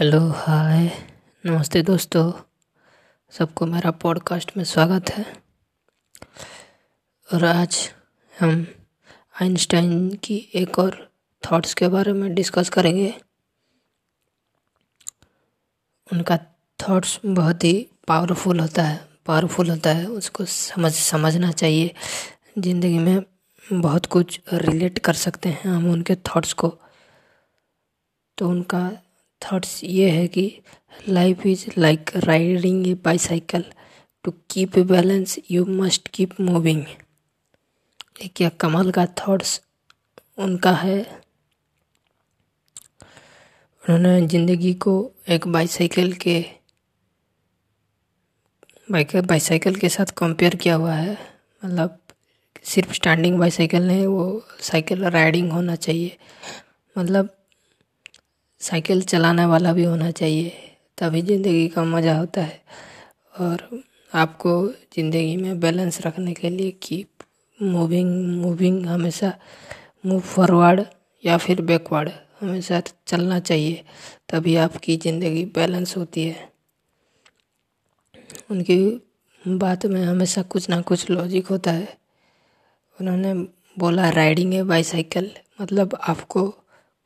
Hello hi नमस्ते दोस्तों। सबको मेरा पॉडकास्ट में स्वागत है। और आज हम आइंस्टाइन की एक और थॉट्स के बारे में डिस्कस करेंगे। उनका थॉट्स बहुत ही पावरफुल होता है। पावरफुल होता है। उसको समझ, समझना चाहिए। ज़िंदगी में बहुत कुछ रिलेट कर सकते हैं हम उनके थॉट्स को। तो उनका थॉट्स ये है कि life is like riding a bicycle to keep a balance you must keep moving क्या कमल का थॉट्स उनका है। उन्होंने ज़िंदगी को एक बाईसाइकिल के, बाइक बाईसाइकिल के साथ कंपेयर किया हुआ है। मतलब सिर्फ़ स्टैंडिंग बाईसाइकिल नहीं, वो साइकिल राइडिंग होना चाहिए। मतलब साइकिल चलाने वाला भी होना चाहिए, तभी ज़िंदगी का मज़ा होता है। और आपको ज़िंदगी में बैलेंस रखने के लिए कीप मूविंग मूविंग हमेशा मूव फॉरवर्ड या फिर बैकवर्ड हमेशा चलना चाहिए, तभी आपकी ज़िंदगी बैलेंस होती है। उनकी बात में हमेशा कुछ ना कुछ लॉजिक होता है। उन्होंने बोला राइडिंग है बाईसाइकिल मतलब आपको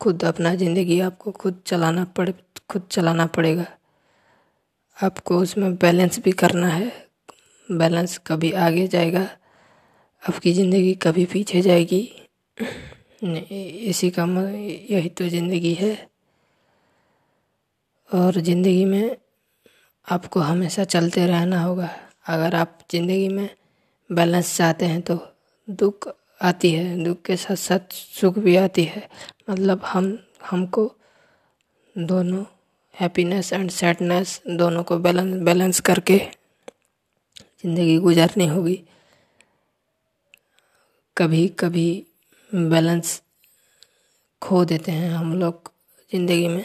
खुद अपना ज़िंदगी आपको खुद चलाना पड़े, खुद चलाना पड़ेगा। आपको उसमें बैलेंस भी करना है। बैलेंस कभी आगे जाएगा, आपकी ज़िंदगी कभी पीछे जाएगी। इसी का यही तो ज़िंदगी है। और ज़िंदगी में आपको हमेशा चलते रहना होगा। अगर आप ज़िंदगी में बैलेंस चाहते हैं तो दुख आती है, दुख के साथ साथ सुख भी आती है। मतलब हम, हमको दोनों हैप्पीनेस एंड सैडनेस दोनों को बैलेंस बैलेंस करके ज़िंदगी गुजारनी होगी। कभी कभी बैलेंस खो देते हैं हम लोग ज़िंदगी में,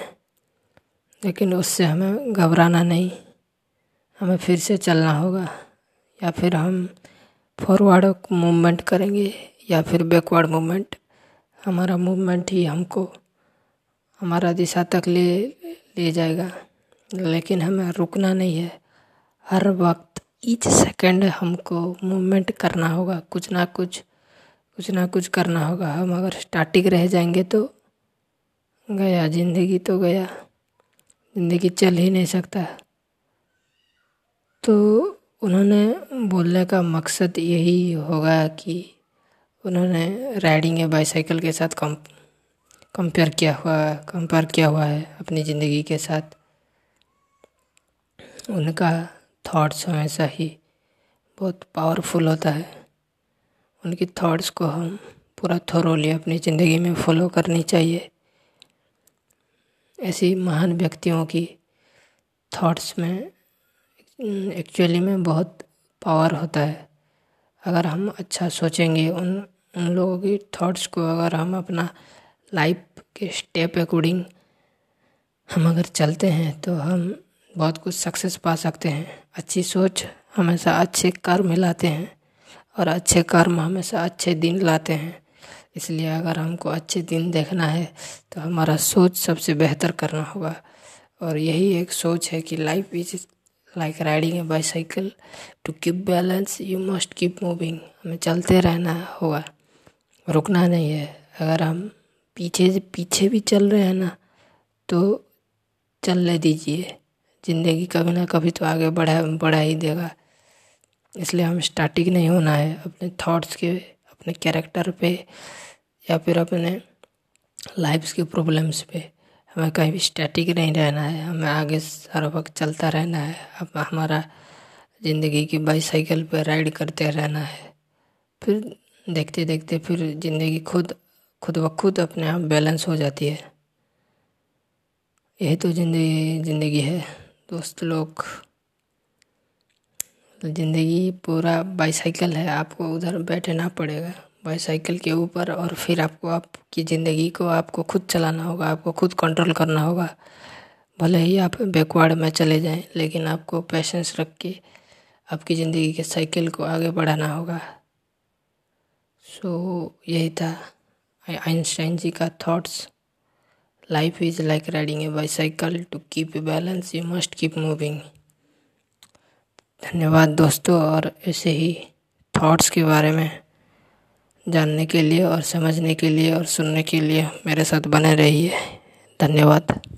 लेकिन उससे हमें घबराना नहीं, हमें फिर से चलना होगा, या फिर हम फॉरवर्ड मूवमेंट करेंगे। या फिर बैकवर्ड मूवमेंट हमारा मूवमेंट ही हमको, हमारा दिशा तक ले ले जाएगा। लेकिन हमें रुकना नहीं है। हर वक्त ईच सेकंड हमको मूवमेंट करना होगा। कुछ ना कुछ कुछ ना कुछ करना होगा। हम अगर स्टार्टिंग रह जाएँगे तो गया, ज़िंदगी तो गया। ज़िंदगी चल ही नहीं सकता। तो उन्होंने बोलने का मकसद यही होगा कि उन्होंने राइडिंग या बाईसाइकिल के साथ कम कंपेयर किया हुआ कंपेयर किया हुआ है अपनी ज़िंदगी के साथ। उनका थॉट्स हमेशा ही बहुत पावरफुल होता है। उनकी थॉट्स को हम पूरा थोरोली अपनी ज़िंदगी में फॉलो करनी चाहिए। ऐसी महान व्यक्तियों की थॉट्स में एक्चुअली में बहुत पावर होता है। अगर हम अच्छा सोचेंगे उन उन लोगों की थॉट्स को, अगर हम अपना लाइफ के स्टेप अकॉर्डिंग हम अगर चलते हैं तो हम बहुत कुछ सक्सेस पा सकते हैं। अच्छी सोच हमेशा अच्छे कर्म लाते हैं और अच्छे कर्म हमेशा अच्छे दिन लाते हैं। इसलिए अगर हमको अच्छे दिन देखना है तो हमारा सोच सबसे बेहतर करना होगा। और यही एक सोच है कि life is like riding a bicycle to keep balance you must keep moving हमें चलते रहना होगा। रुकना नहीं है। अगर हम पीछे से पीछे भी चल रहे हैं ना तो चलने दीजिए। ज़िंदगी कभी ना कभी तो आगे बढ़ा बढ़ा ही देगा। इसलिए हम स्टार्टिंग नहीं होना है। अपने थॉट्स के, अपने कैरेक्टर पे या फिर अपने लाइफ्स के प्रॉब्लम्स पे। हमें कहीं भी स्टैटिक नहीं रहना है, हमें आगे हर वक्त चलता रहना है। अब हमारा ज़िंदगी की बाईसाइकिल पर राइड करते रहना है। फिर देखते देखते फिर ज़िंदगी खुद खुद ब खुद अपने आप बैलेंस हो जाती है। यही तो ज़िंदगी ज़िंदगी है। दोस्त लोग, ज़िंदगी पूरा बाईसाइकिल है, आपको उधर बैठना पड़ेगा। बाईसाइकिल के ऊपर और फिर आपको आपकी ज़िंदगी को आपको खुद चलाना होगा आपको खुद कंट्रोल करना होगा। भले ही आप बैकवर्ड में चले जाएँ लेकिन आपको पेशेंस रख के आपकी ज़िंदगी के साइकिल को आगे बढ़ाना होगा। सो so, यही था आइंस्टाइन जी का thoughts life is like riding a bicycle to keep a balance you must keep moving धन्यवाद दोस्तों और ऐसे ही थॉट्स के बारे में। जानने के लिए और समझने के लिए और सुनने के लिए मेरे साथ बने रहिए। धन्यवाद।